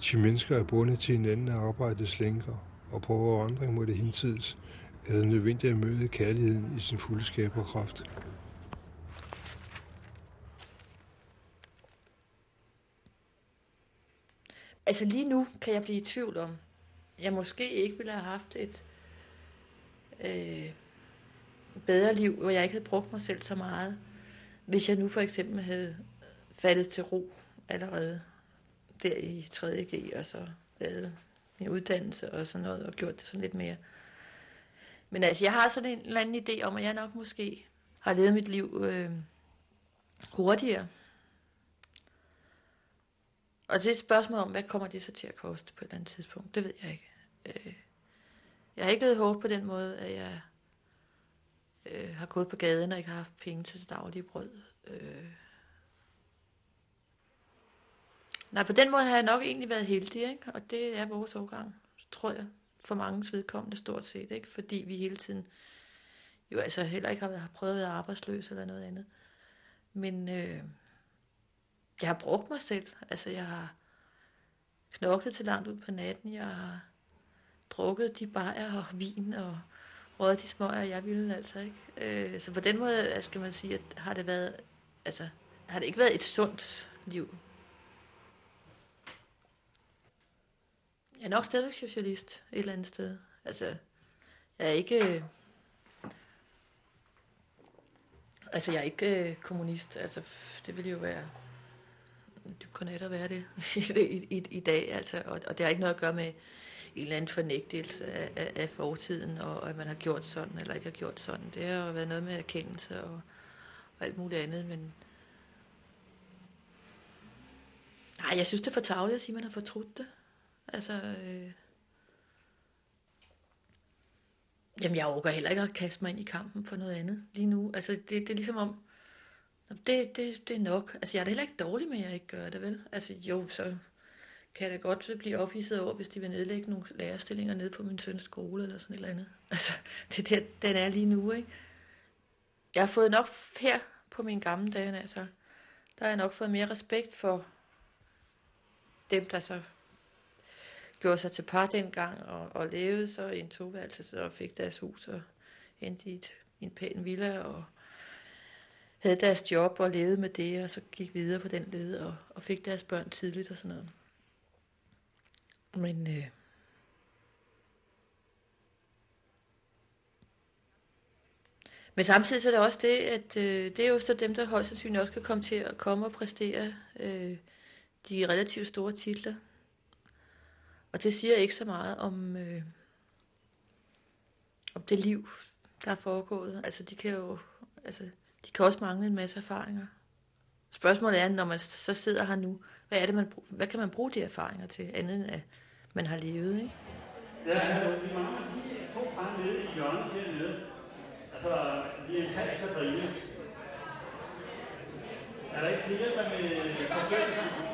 De mennesker er bundet til hinanden af arbejdets lænker, og på vores vandring mod det hinsides er det nødvendigt at møde kærligheden i sin fulde skaberkraft. Altså lige nu kan jeg blive i tvivl om, jeg måske ikke ville have haft et øh, bedre liv, hvor jeg ikke havde brugt mig selv så meget, hvis jeg nu for eksempel havde faldet til ro allerede der i 3.G, og så lavet min uddannelse og sådan noget, og gjort det sådan lidt mere. Men altså, jeg har sådan en eller anden idé om, at jeg nok måske har levet mit liv øh, hurtigere. Og det er et spørgsmål om, hvad kommer det så til at koste på et eller andet tidspunkt? Det ved jeg ikke. Øh, jeg har ikke levet hårdt på den måde, at jeg øh, har gået på gaden og ikke har haft penge til det daglige brød. Øh, Nej, på den måde har jeg nok egentlig været heldig, ikke? og det er vores årgang, tror jeg, for mange vedkommende stort set, ikke? fordi vi hele tiden jo altså heller ikke har, har prøvet at være arbejdsløs eller noget andet. Men øh, jeg har brugt mig selv. Altså, jeg har knoklet til langt ud på natten. Jeg har drukket de bajer og vin og røget de smøger, jeg ville altså ikke. Øh, så på den måde, øh, skal man sige, at har det været, altså, har det ikke været et sundt liv Jeg er nok stadigvæk socialist et eller andet sted. Altså, jeg er ikke... Øh, altså, jeg er ikke øh, kommunist. Altså, det ville jo være dybt at være det i, i, i dag. Altså, og, og det har ikke noget at gøre med en eller anden fornægtelse af, af, af fortiden, og at man har gjort sådan eller ikke har gjort sådan. Det har jo været noget med erkendelse og, og alt muligt andet, men... Nej, jeg synes, det er for tageligt at sige, at man har fortrudt det. Altså, øh... Jamen, jeg overgår heller ikke at kaste mig ind i kampen for noget andet lige nu. Altså, det, det er ligesom om, det, det, det er nok. Altså, jeg er da heller ikke dårlig med, at jeg ikke gør det, vel? Altså, jo, så kan jeg da godt blive ophidset over, hvis de vil nedlægge nogle lærerstillinger ned på min søns skole eller sådan et eller andet. Altså, det der, den er lige nu, ikke? Jeg har fået nok her på min gamle dage, altså. Der har jeg nok fået mere respekt for dem, der så gjorde sig til par dengang og, og levede så i en toværelse og fik deres hus og endte i, et, i en pæn villa og havde deres job og levede med det, og så gik videre på den led og, og fik deres børn tidligt og sådan noget. Men øh, Men samtidig så er det også det, at øh, det er jo så dem, der højst sandsynligt også kan komme til at komme og præstere øh, de relativt store titler. Og det siger ikke så meget om, øh, om det liv, der er foregået. Altså, de kan jo altså, de kan også mangle en masse erfaringer. Spørgsmålet er, når man så sidder her nu, hvad, er det, man, hvad kan man bruge de erfaringer til, andet end at man har levet, ikke? Ja, altså, vi mangler lige to par nede i hjørnet hernede. Altså, vi er en halv kvadrille. Er der ikke flere, der vil forsøge sig?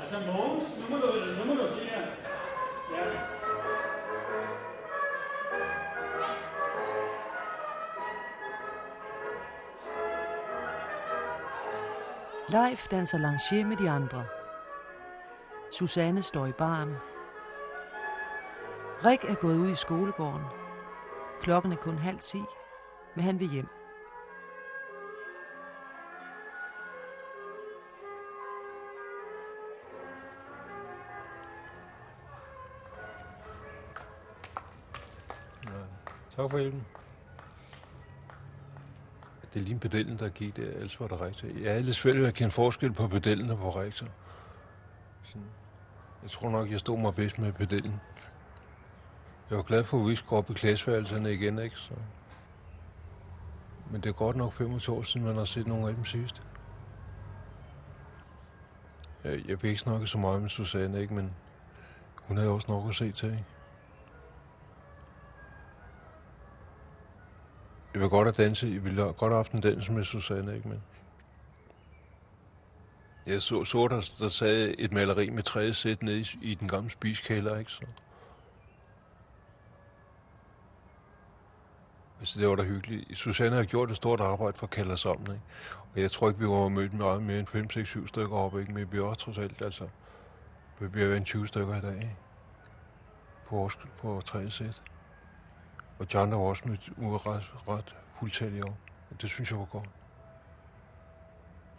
Altså Mogens, nu må du, nu må du sige Ja. Leif danser lancier med de andre. Susanne står i baren. Rik er gået ud i skolegården. Klokken er kun halv ti, men han vil hjem. Tak for hjælpen. Det er lige pedellen, der gik der, ellers var der rektor. Jeg er lidt svært ved at kende forskel på pedellen og på rektor. Sådan. Jeg tror nok, jeg stod mig bedst med pedellen. Jeg var glad for, at vi skulle op i klasseværelserne igen, ikke? Så. Men det er godt nok 25 år siden, man har set nogle af dem sidst. Jeg, jeg vil ikke snakke så meget med Susanne, ikke? Men hun havde også nok at se til, ikke? Jeg vil godt have danse, jeg ville godt have haft en dans med Susanne, ikke? Men jeg så, så der, der sad et maleri med tredje sæt nede i, i den gamle spiskælder, ikke? Så. Altså, det var da hyggeligt. Susanne har gjort et stort arbejde for at kalde os om, ikke? Og jeg tror ikke, vi var mødt meget mere end 5, 6, 7 stykker op, ikke? Men vi er også trods alt, altså, vi bliver en 20 stykker i dag, ikke? På, vores, på tredje sæt. Og John har også mødt ret, ret fuldtalt i år. Og det synes jeg var godt.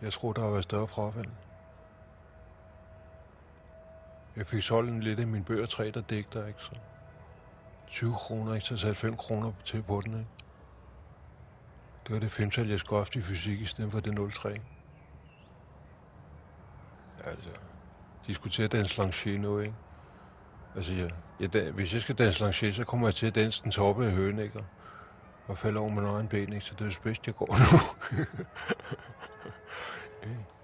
Jeg tror, der har været større frafald. Jeg fik solgt en lidt af mine bøger, tre der digter, ikke? Så 20 kroner, ikke? Så jeg satte 5 kroner til på den, ikke? Det var det femtal, jeg skulle have i fysik, i stedet for det 03. Altså, diskutere den slanger nu, ikke? Altså, ja, da, hvis jeg skal danse lancier, så kommer jeg til at danse den toppe af høen, ikke? Og falder over med egen ben, ikke? Så det er det bedste, jeg går nu. ja.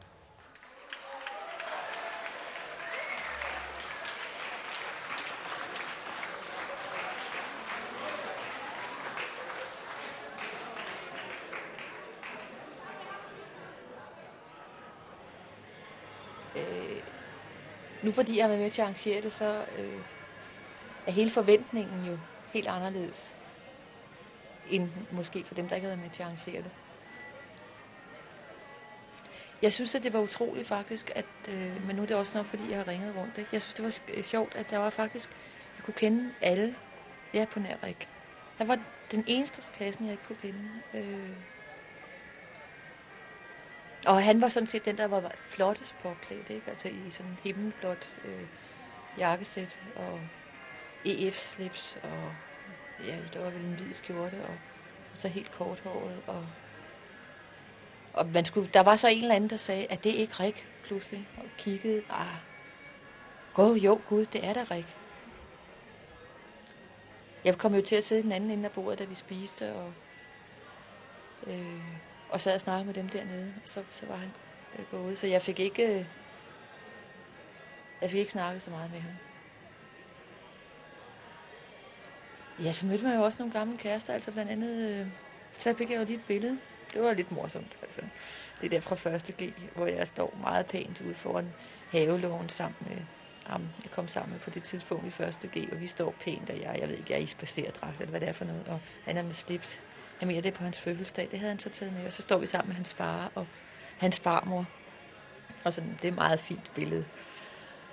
Øh, nu fordi jeg har været med til at arrangere det, så øh, er hele forventningen jo helt anderledes, end måske for dem, der ikke har været med til at arrangere det. Jeg synes, at det var utroligt faktisk, at, øh, men nu er det også nok, fordi jeg har ringet rundt. Ikke? Jeg synes, det var øh, sjovt, at der var faktisk, jeg kunne kende alle. Ja, på nær Rik. Jeg var den eneste fra klassen, jeg ikke kunne kende. Øh, og han var sådan set den, der var flottest påklædt, ikke? Altså i sådan en himmelblåt øh, jakkesæt og EF-slips, og ja, det var vel en hvid skjorte, og, og så helt korthåret, og og man skulle, der var så en eller anden, der sagde, at det ikke Rik, pludselig, og kiggede, ah, gå jo, gud, det er da Rik. Jeg kom jo til at sidde i den anden ende af bordet, da vi spiste, og, øh, og sad og snakkede med dem dernede, og så, så var han øh, gået, så jeg fik ikke, øh, jeg fik ikke snakket så meget med ham. Ja, så mødte man jo også nogle gamle kærester, altså blandt andet, øh, så fik jeg jo lige et billede. Det var lidt morsomt, altså. Det der fra første G, hvor jeg står meget pænt ude foran havelågen sammen med ham. Jeg kom sammen med på det tidspunkt i første G, og vi står pænt, og jeg, jeg ved ikke, jeg er i spacerdragt, eller hvad det er for noget, og han er med slips. Han mener, det er på hans fødselsdag, det havde han så taget med, og så står vi sammen med hans far og hans farmor. Og sådan, det er et meget fint billede.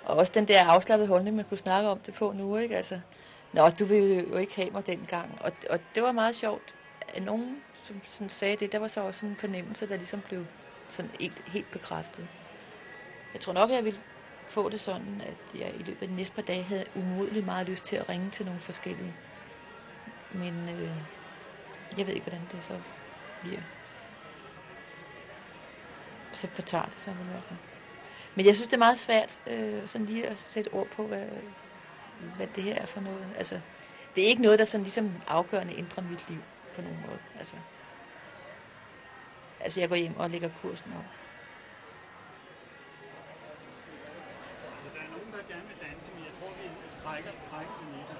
Og også den der afslappede holdning, man kunne snakke om det på nu, ikke? Altså, Nå, du ville jo ikke have mig dengang. Og, og det var meget sjovt, at nogen, som sådan sagde det, der var så også sådan en fornemmelse, der ligesom blev sådan helt, helt bekræftet. Jeg tror nok, jeg ville få det sådan, at jeg i løbet af de næste par dage havde umodeligt meget lyst til at ringe til nogle forskellige. Men øh, jeg ved ikke, hvordan det så bliver. Så fortager det sig vel altså. Men jeg synes, det er meget svært øh, sådan lige at sætte ord på, hvad, hvad det her er for noget. Altså, det er ikke noget, der sådan ligesom afgørende ændrer mit liv på nogen måde. Altså, altså jeg går hjem og lægger kursen op. Altså, der er nogen, der gerne vil danse, men jeg tror, vi strækker trækker til midten.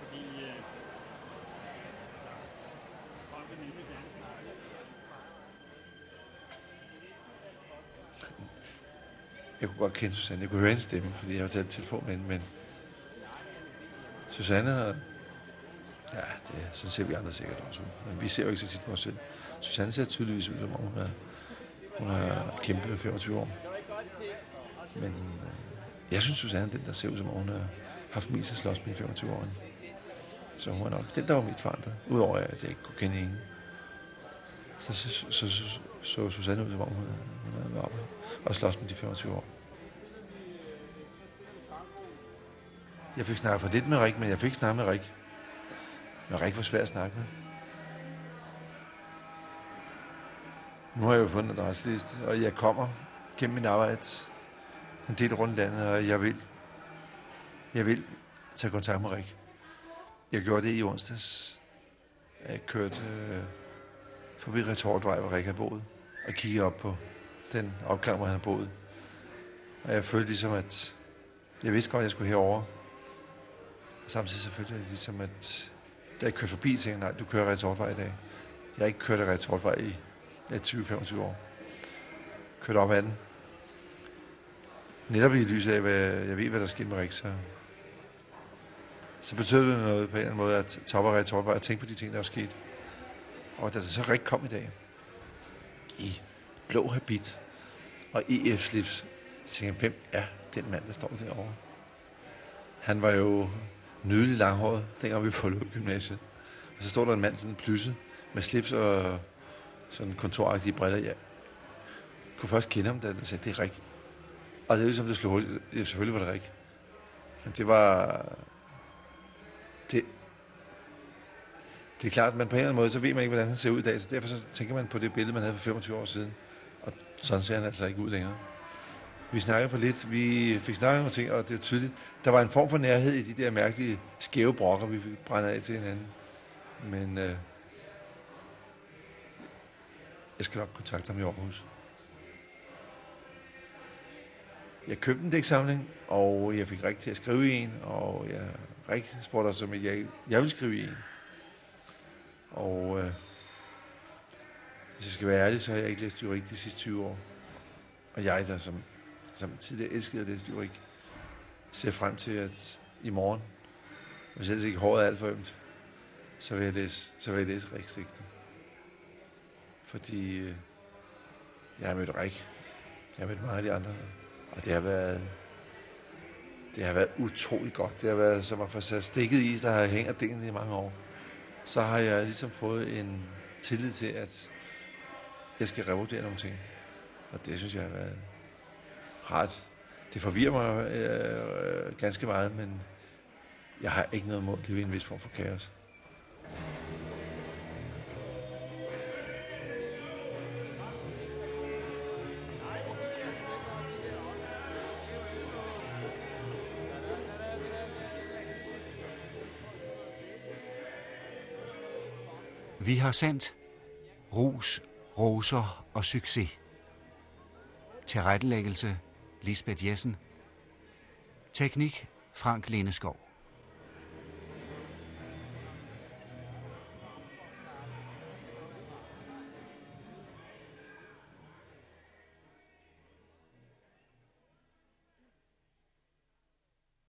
Fordi øh, folk vil nemlig gerne. Jeg kunne godt kende Susanne. Jeg kunne høre hendes stemme, fordi jeg har taget telefonen ind, men Susanne har... Ja, det, sådan ser vi andre sikkert også ud. Men vi ser jo ikke så tit på os selv. Susanne ser tydeligvis ud, som om hun er Hun har kæmpet 25 år. Men øh, jeg synes, Susanne er den, der ser ud som, hun har haft mest at slås med i 25 år. Så hun er nok den, der var mit forandret. Udover at jeg ikke kunne kende hende. Så så, så, så, så, Susanne ud, som om hun, hun havde været oppe og slås med de 25 år. Jeg fik snakket for lidt med Rik, men jeg fik snakket med Rik. Men Rik var svær at snakke med. Nu har jeg jo fundet en adresseliste, og jeg kommer gennem min arbejde en del rundt landet, og jeg vil, jeg vil tage kontakt med Rik. Jeg gjorde det i onsdags. Jeg kørte øh, forbi Retortvej, hvor Rik har boet, og kiggede op på den opgang, hvor han har boet. Og jeg følte ligesom, at jeg vidste godt, at jeg skulle herover. Og samtidig selvfølgelig ligesom, at da jeg kørte forbi, tænkte jeg, nej, du kører retortvej i dag. Jeg har ikke kørt retortvej i ja, 20-25 år. Kørte op ad den. Netop i lyset af, hvad jeg ved, hvad der sker med Rik, så, så betød det noget på en eller anden måde, at tage op ad Retordvej og tænke på de ting, der er sket. Og da det så rigtig kom i dag, i blå habit og EF-slips, tænkte jeg, hvem er den mand, der står derovre? Han var jo nydelig langhåret, dengang vi forlod gymnasiet. Og så står der en mand sådan plysset med slips og sådan kontoragtige briller. Jeg kunne først kende ham, da han sagde, det er Rik. Og det er ligesom, det slog. Ja, selvfølgelig var det Rik. Men det var... Det, det er klart, men på en eller anden måde, så ved man ikke, hvordan han ser ud i dag, så derfor så tænker man på det billede, man havde for 25 år siden. Og sådan ser han altså ikke ud længere. Vi snakkede for lidt, vi fik snakket nogle ting, og det er tydeligt. Der var en form for nærhed i de der mærkelige skæve brokker, vi fik brændt af til hinanden. Men øh, jeg skal nok kontakte ham i Aarhus. Jeg købte en dæksamling, og jeg fik rigtig til at skrive i en, og jeg rigtig spurgte os, om jeg, jeg ville skrive i en. Og øh, hvis jeg skal være ærlig, så har jeg ikke læst juridik de sidste 20 år. Og jeg, der som, som tidligere elskede det styr, ikke ser frem til, at i morgen, hvis ellers ikke håret er alt for ømt, så vil jeg læse, så vil jeg læse Riksdigten. Fordi øh, jeg har mødt Rik. Jeg har mødt mange af de andre. Og det har været, det har været utrolig godt. Det har været som at få sat stikket i, der har hænger delen i mange år. Så har jeg ligesom fået en tillid til, at jeg skal revurdere nogle ting. Og det synes jeg har været ret. Det forvirrer mig øh, ganske meget, men jeg har ikke noget mod at leve i en vis form for kaos. Vi har sendt Rus, Roser og Succes. Tilrettelæggelse Lisbeth Jessen. Teknik Frank Leneskov.